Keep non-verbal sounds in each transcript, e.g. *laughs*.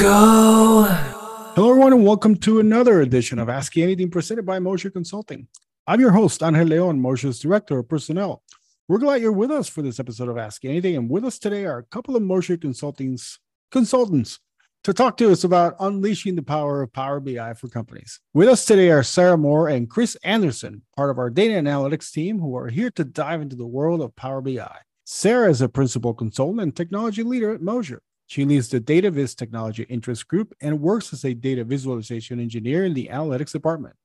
go. Hello, everyone, and welcome to another edition of Ask Anything presented by Moser Consulting. I'm your host, Angel Leon, Moser's Director of Personnel. We're glad you're with us for this episode of Ask Anything. And with us today are a couple of Moser Consulting's consultants to talk to us about unleashing the power of Power BI for companies. With us today are Sarah Moore and Kris Anderson, part of our data analytics team, who are here to dive into the world of Power BI. Sarah is a principal consultant and technology leader at Moser. She leads the DataViz Technology Interest Group and works as a data visualization engineer in the analytics department.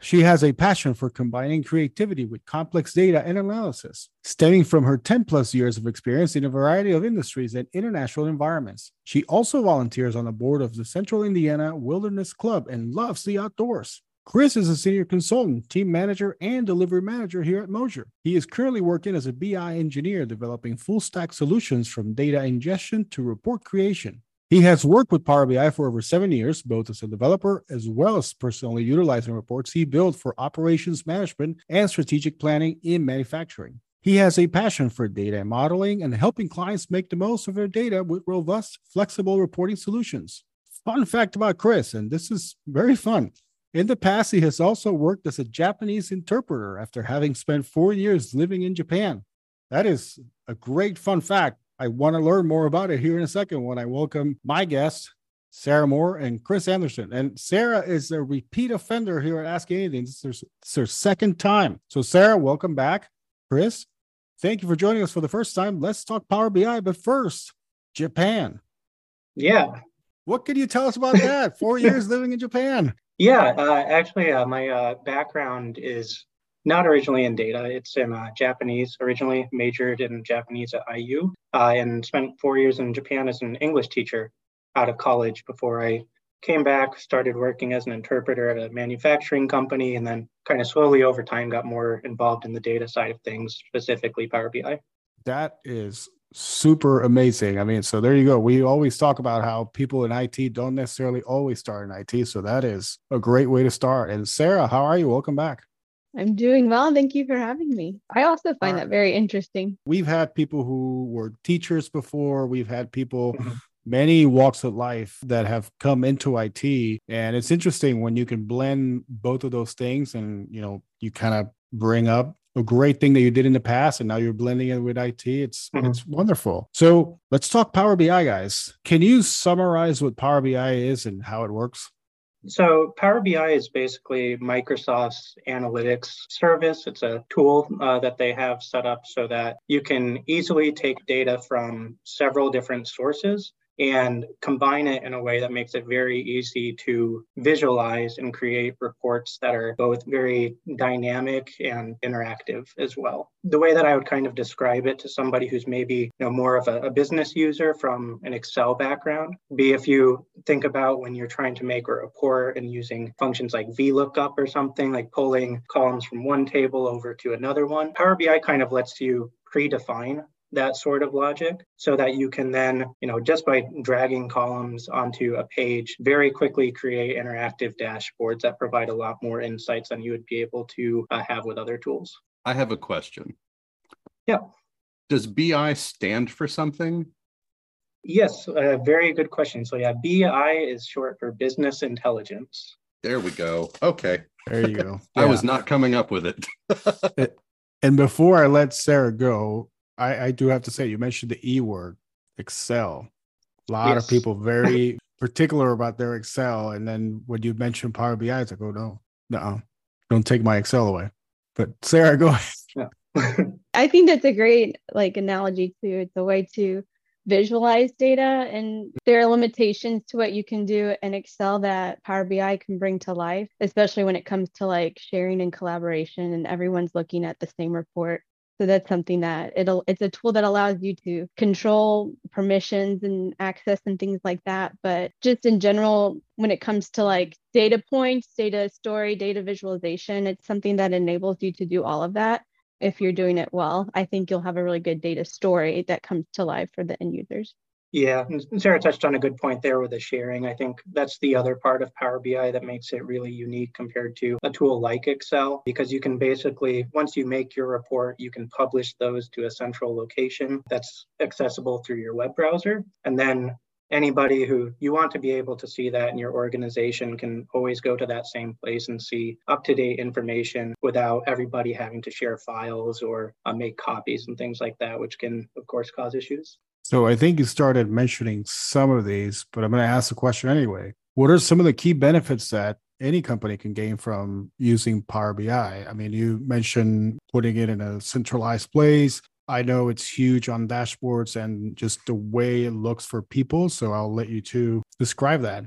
She has a passion for combining creativity with complex data and analysis, stemming from her 10 plus years of experience in a variety of industries and international environments. She also volunteers on the board of the Central Indiana Wilderness Club and loves the outdoors. Kris is a senior consultant, team manager, and delivery manager here at Moser. He is currently working as a BI engineer developing full stack solutions from data ingestion to report creation. He has worked with Power BI for over seven years, both as a developer as well as personally utilizing reports he built for operations management and strategic planning in manufacturing. He has a passion for data modeling and helping clients make the most of their data with robust, flexible reporting solutions. Fun fact about Kris, and this is very fun. In the past, he has also worked as a Japanese interpreter after having spent four years living in Japan. That is a great fun fact. I want to learn more about it here in a second when I welcome my guests, Sarah Moore and Kris Anderson. And Sarah is a repeat offender here at Ask Anything. This is her second time. So, Sarah, welcome back. Kris, thank you for joining us for the first time. Let's talk Power BI. But first, Japan. Yeah. What can you tell us about that? Four *laughs* years living in Japan. Yeah, uh, actually, uh, my uh, background is not originally in data. It's in uh, Japanese originally, majored in Japanese at IU, uh, and spent four years in Japan as an English teacher out of college before I came back, started working as an interpreter at a manufacturing company, and then kind of slowly over time got more involved in the data side of things, specifically Power BI. That is super amazing. I mean, so there you go. We always talk about how people in IT don't necessarily always start in IT. So that is a great way to start. And Sarah, how are you? Welcome back. I'm doing well. Thank you for having me. I also find that very interesting. We've had people who were teachers before, we've had people. Mm-hmm. Many walks of life that have come into IT. And it's interesting when you can blend both of those things and, you know, you kind of bring up a great thing that you did in the past and now you're blending it with IT. It's mm-hmm. it's wonderful. So let's talk Power BI, guys. Can you summarize what Power BI is and how it works? So, Power BI is basically Microsoft's analytics service. It's a tool uh, that they have set up so that you can easily take data from several different sources and combine it in a way that makes it very easy to visualize and create reports that are both very dynamic and interactive as well. The way that I would kind of describe it to somebody who's maybe you know more of a, a business user from an Excel background, be if you think about when you're trying to make a report and using functions like VLOOKUP or something like pulling columns from one table over to another one. Power BI kind of lets you predefine that sort of logic so that you can then, you know, just by dragging columns onto a page, very quickly create interactive dashboards that provide a lot more insights than you would be able to uh, have with other tools. I have a question. Yeah. Does BI stand for something? Yes, a very good question. So, yeah, BI is short for business intelligence. There we go. Okay. There you go. *laughs* I was not coming up with it. *laughs* and before I let Sarah go, I, I do have to say, you mentioned the E word, Excel. A lot yes. of people *laughs* very particular about their Excel. And then when you mention Power BI, it's like, oh, no, no, don't take my Excel away. But Sarah, *laughs* go ahead. Yeah. *laughs* I think that's a great like analogy too. It's a way to visualize data and there are limitations to what you can do in Excel that Power BI can bring to life, especially when it comes to like sharing and collaboration and everyone's looking at the same report. So that's something that it'll it's a tool that allows you to control permissions and access and things like that. But just in general, when it comes to like data points, data story, data visualization, it's something that enables you to do all of that. If you're doing it well, I think you'll have a really good data story that comes to life for the end users. Yeah, Sarah touched on a good point there with the sharing. I think that's the other part of Power BI that makes it really unique compared to a tool like Excel, because you can basically, once you make your report, you can publish those to a central location that's accessible through your web browser. And then anybody who you want to be able to see that in your organization can always go to that same place and see up to date information without everybody having to share files or uh, make copies and things like that, which can, of course, cause issues. So I think you started mentioning some of these, but I'm going to ask the question anyway. What are some of the key benefits that any company can gain from using Power BI? I mean, you mentioned putting it in a centralized place. I know it's huge on dashboards and just the way it looks for people. So I'll let you to describe that.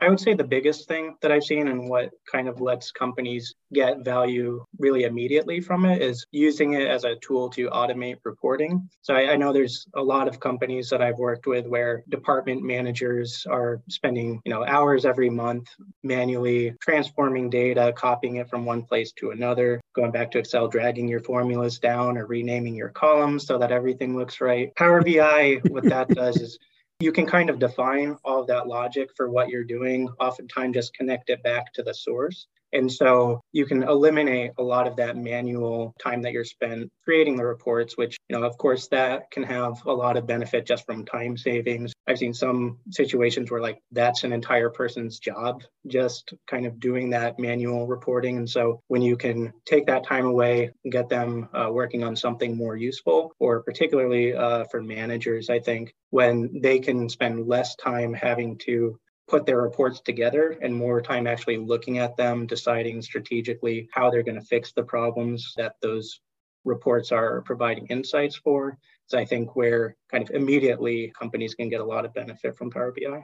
I would say the biggest thing that I've seen and what kind of lets companies get value really immediately from it is using it as a tool to automate reporting. So I, I, know there's a lot of companies that I've worked with where department managers are spending, you know, hours every month manually transforming data, copying it from one place to another, going back to Excel, dragging your formulas down or renaming your columns so that everything looks right. Power BI, what that *laughs* does is you can kind of define all of that logic for what you're doing, oftentimes just connect it back to the source. And so you can eliminate a lot of that manual time that you're spent creating the reports, which, you know, of course, that can have a lot of benefit just from time savings. I've seen some situations where, like, that's an entire person's job, just kind of doing that manual reporting. And so when you can take that time away and get them uh, working on something more useful, or particularly uh, for managers, I think when they can spend less time having to put their reports together and more time actually looking at them, deciding strategically how they're going to fix the problems that those reports are providing insights for. So I think where kind of immediately companies can get a lot of benefit from Power BI.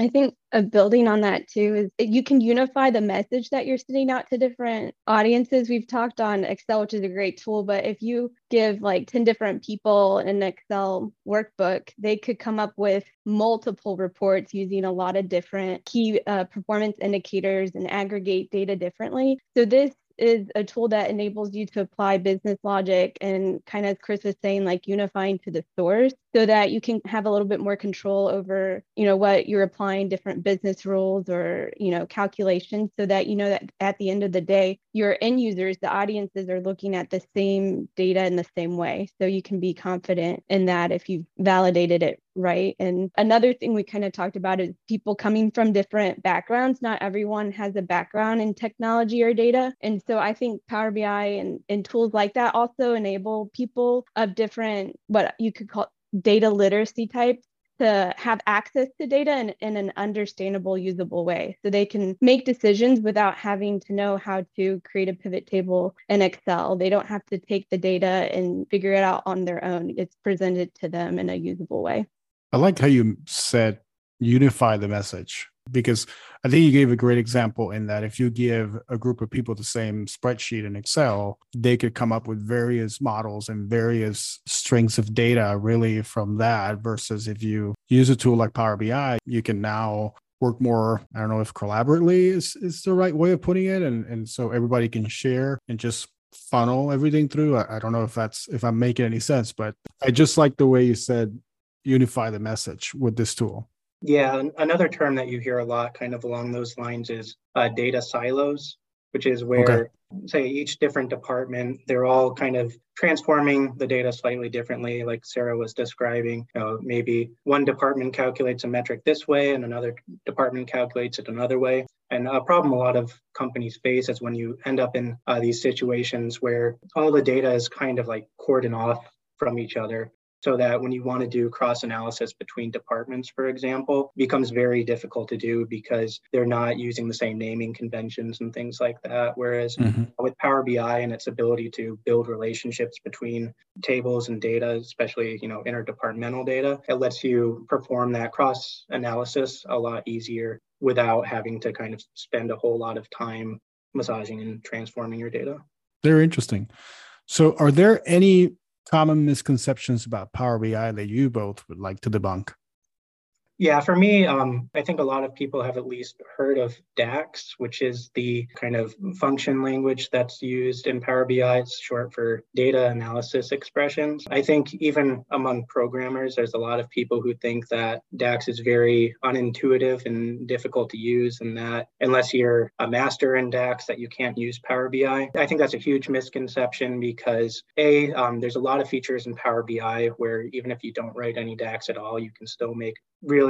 I think a building on that too is you can unify the message that you're sending out to different audiences. We've talked on Excel, which is a great tool, but if you give like 10 different people an Excel workbook, they could come up with multiple reports using a lot of different key uh, performance indicators and aggregate data differently. So this is a tool that enables you to apply business logic and kind of Kris was saying, like unifying to the source so that you can have a little bit more control over, you know, what you're applying different business rules or, you know, calculations so that you know that at the end of the day, your end users, the audiences are looking at the same data in the same way. So you can be confident in that if you've validated it right. And another thing we kind of talked about is people coming from different backgrounds. Not everyone has a background in technology or data. And so I think Power BI and, and tools like that also enable people of different, what you could call data literacy types to have access to data in, in an understandable, usable way. So they can make decisions without having to know how to create a pivot table in Excel. They don't have to take the data and figure it out on their own. It's presented to them in a usable way. I like how you said unify the message because I think you gave a great example in that if you give a group of people the same spreadsheet in Excel, they could come up with various models and various strings of data really from that. Versus if you use a tool like Power BI, you can now work more. I don't know if collaboratively is, is the right way of putting it. And, and so everybody can share and just funnel everything through. I, I don't know if that's if I'm making any sense, but I just like the way you said unify the message with this tool. Yeah, another term that you hear a lot kind of along those lines is uh, data silos, which is where, okay. say, each different department, they're all kind of transforming the data slightly differently, like Sarah was describing. You know, maybe one department calculates a metric this way and another department calculates it another way. And a problem a lot of companies face is when you end up in uh, these situations where all the data is kind of like cordoned off from each other so that when you want to do cross analysis between departments, for example, becomes very difficult to do because they're not using the same naming conventions and things like that. Whereas mm-hmm. with Power BI and its ability to build relationships between tables and data, especially you know interdepartmental data, it lets you perform that cross analysis a lot easier without having to kind of spend a whole lot of time massaging and transforming your data. Very interesting. So, are there any common misconceptions about Power BI that you both would like to debunk? Yeah, for me, um, I think a lot of people have at least heard of DAX, which is the kind of function language that's used in Power BI. It's short for data analysis expressions. I think even among programmers, there's a lot of people who think that DAX is very unintuitive and difficult to use, and that unless you're a master in DAX, that you can't use Power BI. I think that's a huge misconception because A, um, there's a lot of features in Power BI where even if you don't write any DAX at all, you can still make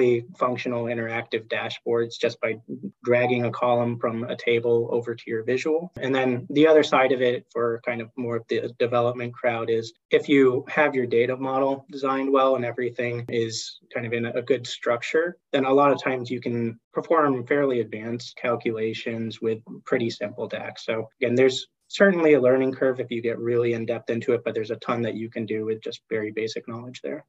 really functional interactive dashboards just by dragging a column from a table over to your visual. And then the other side of it for kind of more of the development crowd is if you have your data model designed well and everything is kind of in a good structure, then a lot of times you can perform fairly advanced calculations with pretty simple DAX. So again, there's certainly a learning curve if you get really in depth into it, but there's a ton that you can do with just very basic knowledge there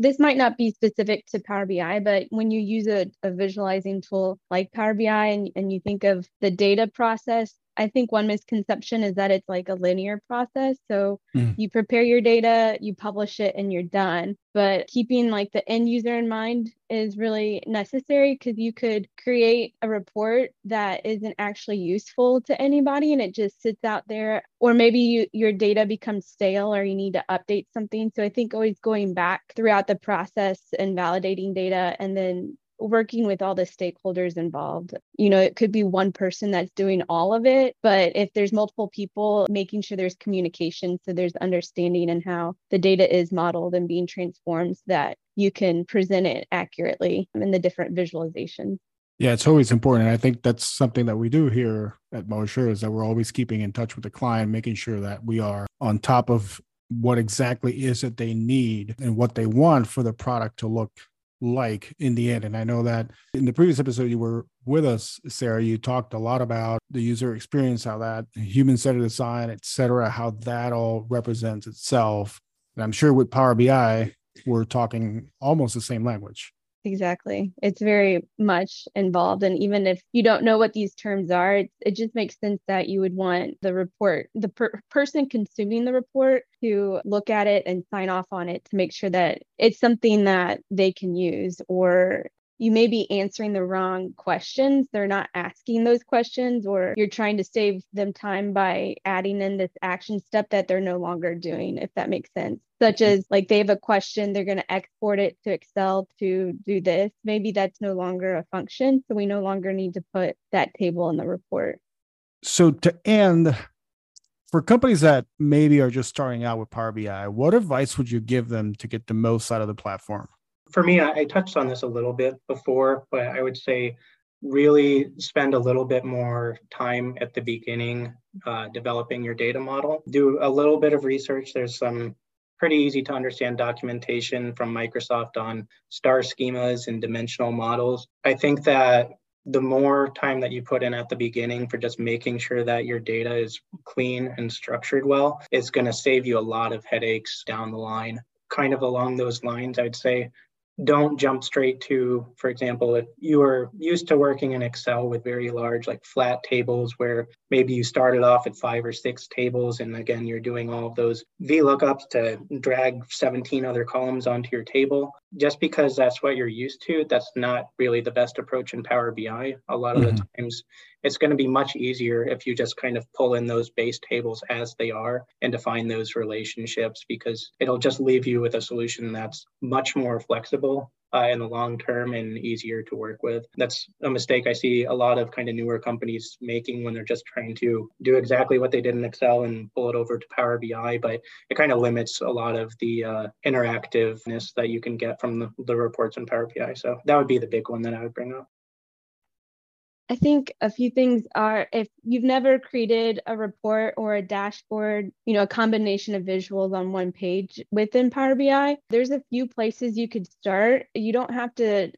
this might not be specific to Power BI, but when you use a, a visualizing tool like Power BI and, and you think of the data process I think one misconception is that it's like a linear process. So mm. you prepare your data, you publish it, and you're done. But keeping like the end user in mind is really necessary because you could create a report that isn't actually useful to anybody and it just sits out there. Or maybe you, your data becomes stale or you need to update something. So I think always going back throughout the process and validating data and then working with all the stakeholders involved. You know, it could be one person that's doing all of it, but if there's multiple people, making sure there's communication so there's understanding and how the data is modeled and being transformed so that you can present it accurately in the different visualizations. Yeah, it's always important. I think that's something that we do here at Moser is that we're always keeping in touch with the client, making sure that we are on top of what exactly is it they need and what they want for the product to look like in the end. And I know that in the previous episode you were with us, Sarah, you talked a lot about the user experience, how that human centered design, et cetera, how that all represents itself. And I'm sure with Power BI, we're talking almost the same language. Exactly. It's very much involved. And even if you don't know what these terms are, it, it just makes sense that you would want the report, the per- person consuming the report to look at it and sign off on it to make sure that it's something that they can use or you may be answering the wrong questions. They're not asking those questions, or you're trying to save them time by adding in this action step that they're no longer doing, if that makes sense. Such as like they have a question, they're going to export it to Excel to do this. Maybe that's no longer a function. So we no longer need to put that table in the report. So to end, for companies that maybe are just starting out with Power BI, what advice would you give them to get the most out of the platform? For me, I, I touched on this a little bit before, but I would say really spend a little bit more time at the beginning uh, developing your data model. Do a little bit of research. There's some pretty easy to understand documentation from Microsoft on star schemas and dimensional models. I think that the more time that you put in at the beginning for just making sure that your data is clean and structured well is going to save you a lot of headaches down the line. Kind of along those lines, I'd say don't jump straight to, for example, if you are used to working in Excel with very large, like flat tables where maybe you started off at five or six tables, and again, you're doing all of those VLOOKUPs to drag 17 other columns onto your table. Just because that's what you're used to, that's not really the best approach in Power BI. A lot of mm-hmm. the times, it's going to be much easier if you just kind of pull in those base tables as they are and define those relationships because it'll just leave you with a solution that's much more flexible uh, in the long term and easier to work with. That's a mistake I see a lot of kind of newer companies making when they're just trying to do exactly what they did in Excel and pull it over to Power BI, but it kind of limits a lot of the uh, interactiveness that you can get from the, the reports in Power BI. So that would be the big one that I would bring up. I think a few things are if you've never created a report or a dashboard, you know, a combination of visuals on one page within Power BI, there's a few places you could start. You don't have to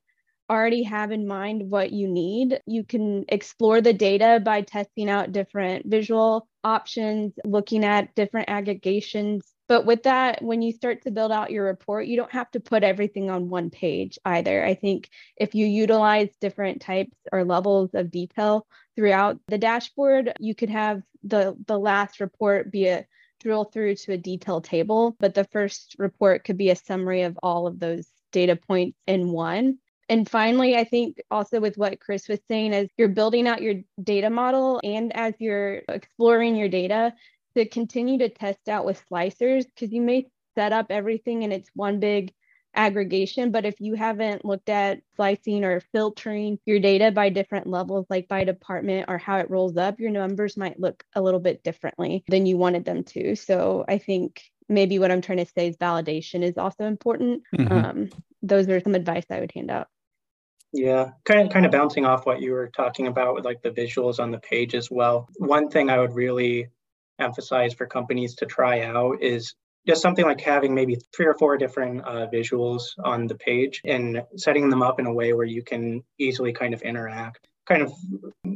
already have in mind what you need. You can explore the data by testing out different visual options, looking at different aggregations but with that, when you start to build out your report, you don't have to put everything on one page either. I think if you utilize different types or levels of detail throughout the dashboard, you could have the, the last report be a drill through to a detailed table, but the first report could be a summary of all of those data points in one. And finally, I think also with what Kris was saying, as you're building out your data model and as you're exploring your data, to continue to test out with slicers, because you may set up everything and it's one big aggregation. But if you haven't looked at slicing or filtering your data by different levels, like by department or how it rolls up, your numbers might look a little bit differently than you wanted them to. So I think maybe what I'm trying to say is validation is also important. Mm-hmm. Um, those are some advice I would hand out. Yeah, kind of kind of bouncing off what you were talking about with like the visuals on the page as well. One thing I would really emphasize for companies to try out is just something like having maybe three or four different uh, visuals on the page and setting them up in a way where you can easily kind of interact. Kind of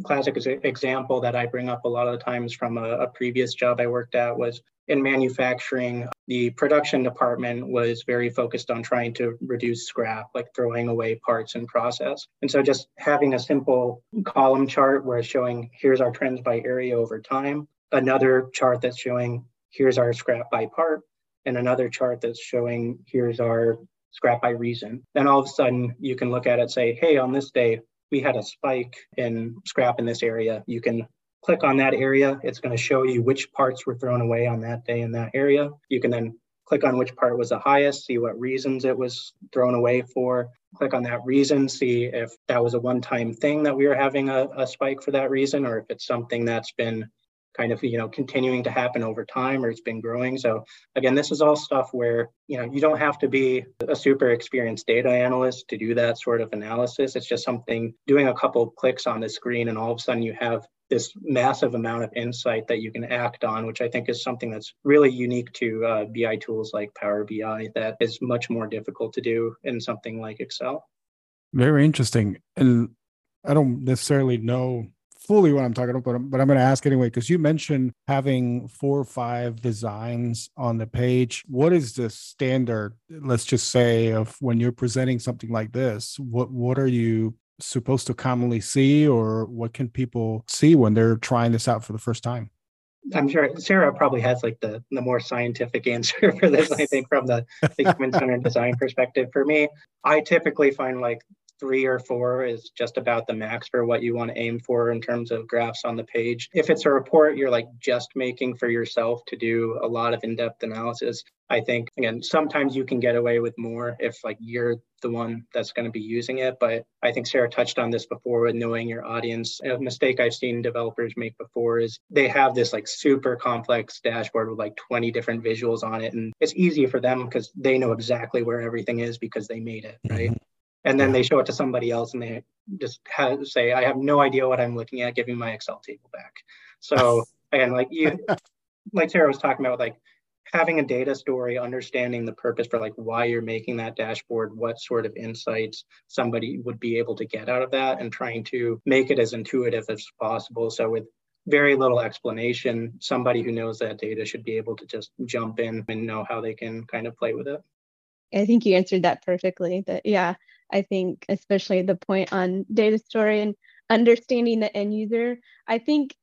classic example that I bring up a lot of the times from a, a previous job I worked at was in manufacturing. The production department was very focused on trying to reduce scrap, like throwing away parts in process. And so just having a simple column chart where it's showing here's our trends by area over time, another chart that's showing here's our scrap by part, and another chart that's showing here's our scrap by reason. Then all of a sudden you can look at it say, hey, on this day, we had a spike in scrap in this area. You can click on that area. It's going to show you which parts were thrown away on that day in that area. You can then click on which part was the highest, see what reasons it was thrown away for. Click on that reason, see if that was a one time thing that we were having a, a spike for that reason, or if it's something that's been kind of you know continuing to happen over time or it's been growing so again this is all stuff where you know you don't have to be a super experienced data analyst to do that sort of analysis it's just something doing a couple clicks on the screen and all of a sudden you have this massive amount of insight that you can act on, which I think is something that's really unique to uh, BI tools like Power BI that is much more difficult to do in something like Excel. Very interesting. And I don't necessarily know fully what I'm talking about, but, I'm going to ask anyway, because you mentioned having four or five designs on the page. What is the standard, let's just say, of when you're presenting something like this? What, what are you supposed to commonly see, or what can people see when they're trying this out for the first time? I'm sure Sarah probably has like the, the more scientific *laughs* answer for this, I think, from the, the human centered design perspective. For me, I typically find like three or four is just about the max for what you want to aim for in terms of graphs on the page. If it's a report you're like just making for yourself to do a lot of in-depth analysis, I think again, sometimes you can get away with more if like you're the one that's going to be using it. But I think Sarah touched on this before with knowing your audience. A mistake I've seen developers make before is they have this like super complex dashboard with like 20 different visuals on it. And it's easy for them because they know exactly where everything is because they made it, right? Mm-hmm and then they show it to somebody else and they just have, say i have no idea what i'm looking at. Give me my excel table back. So *laughs* again like you like sarah was talking about like having a data story understanding the purpose for like why you're making that dashboard what sort of insights somebody would be able to get out of that and trying to make it as intuitive as possible. So with very little explanation somebody who knows that data should be able to just jump in and know how they can kind of play with it. I think you answered that perfectly that yeah I think, especially the point on data story and understanding the end user. I think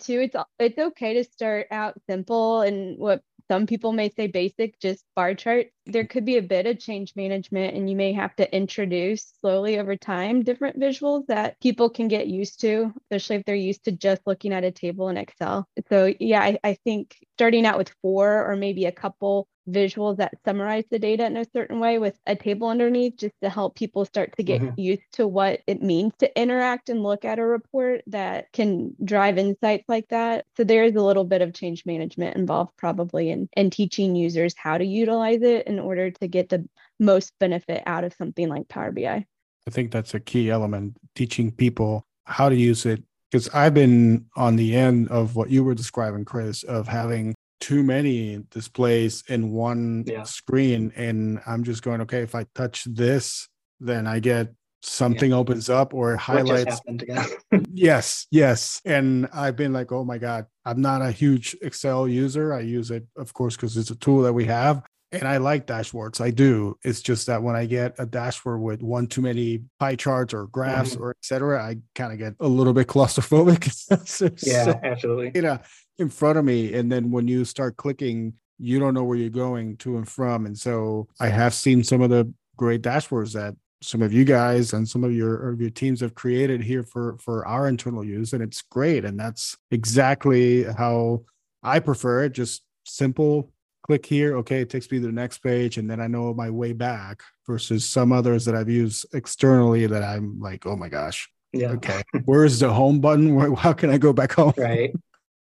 too, it's it's okay to start out simple and what some people may say basic, just bar chart. There could be a bit of change management, and you may have to introduce slowly over time different visuals that people can get used to, especially if they're used to just looking at a table in Excel. So, yeah, I, I think starting out with four or maybe a couple visuals that summarize the data in a certain way with a table underneath just to help people start to get mm-hmm. used to what it means to interact and look at a report that can drive insights like that. So there is a little bit of change management involved probably in, in teaching users how to utilize it in order to get the most benefit out of something like Power BI. I think that's a key element, teaching people how to use it because I've been on the end of what you were describing, Kris, of having too many displays in one yeah. screen and i'm just going okay if i touch this then i get something yeah. opens up or highlights *laughs* yes yes and i've been like oh my god i'm not a huge excel user i use it of course because it's a tool that we have and i like dashboards i do. It's just that when i get a dashboard with one too many pie charts or graphs mm-hmm. or etc i kind of get a little bit *laughs* claustrophobic. *laughs* Yeah so, absolutely. you know in front of me and then when you start clicking you don't know where you're going to and from. And so i have seen some of the great dashboards that some of you guys and some of your of your teams have created here for for our internal use and it's great. And that's exactly how i prefer it just simple click here okay it takes me to the next page and then i know my way back versus some others that i've used externally that i'm like oh my gosh Yeah. okay where's the home button Where, how can i go back home Right.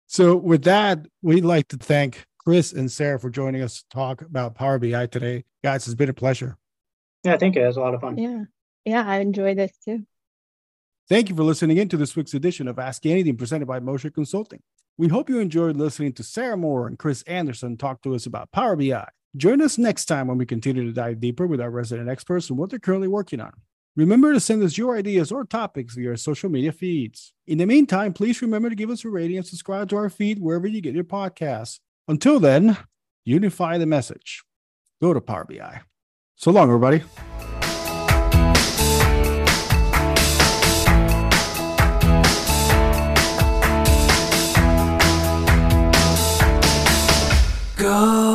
so with that we'd like to thank Kris and sarah for joining us to talk about power bi today guys it's been a pleasure Yeah, thank you. it was a lot of fun. Yeah. Yeah, I enjoy this too. Thank you for listening in to this week's edition of Ask Anything presented by Moser Consulting. We hope you enjoyed listening to Sarah Moore and Kris Anderson talk to us about Power BI. Join us next time when we continue to dive deeper with our resident experts and what they're currently working on. Remember to send us your ideas or topics via our social media feeds. In the meantime, please remember to give us a rating and subscribe to our feed wherever you get your podcasts. Until then, unify the message. Go to Power BI. So long, everybody. go.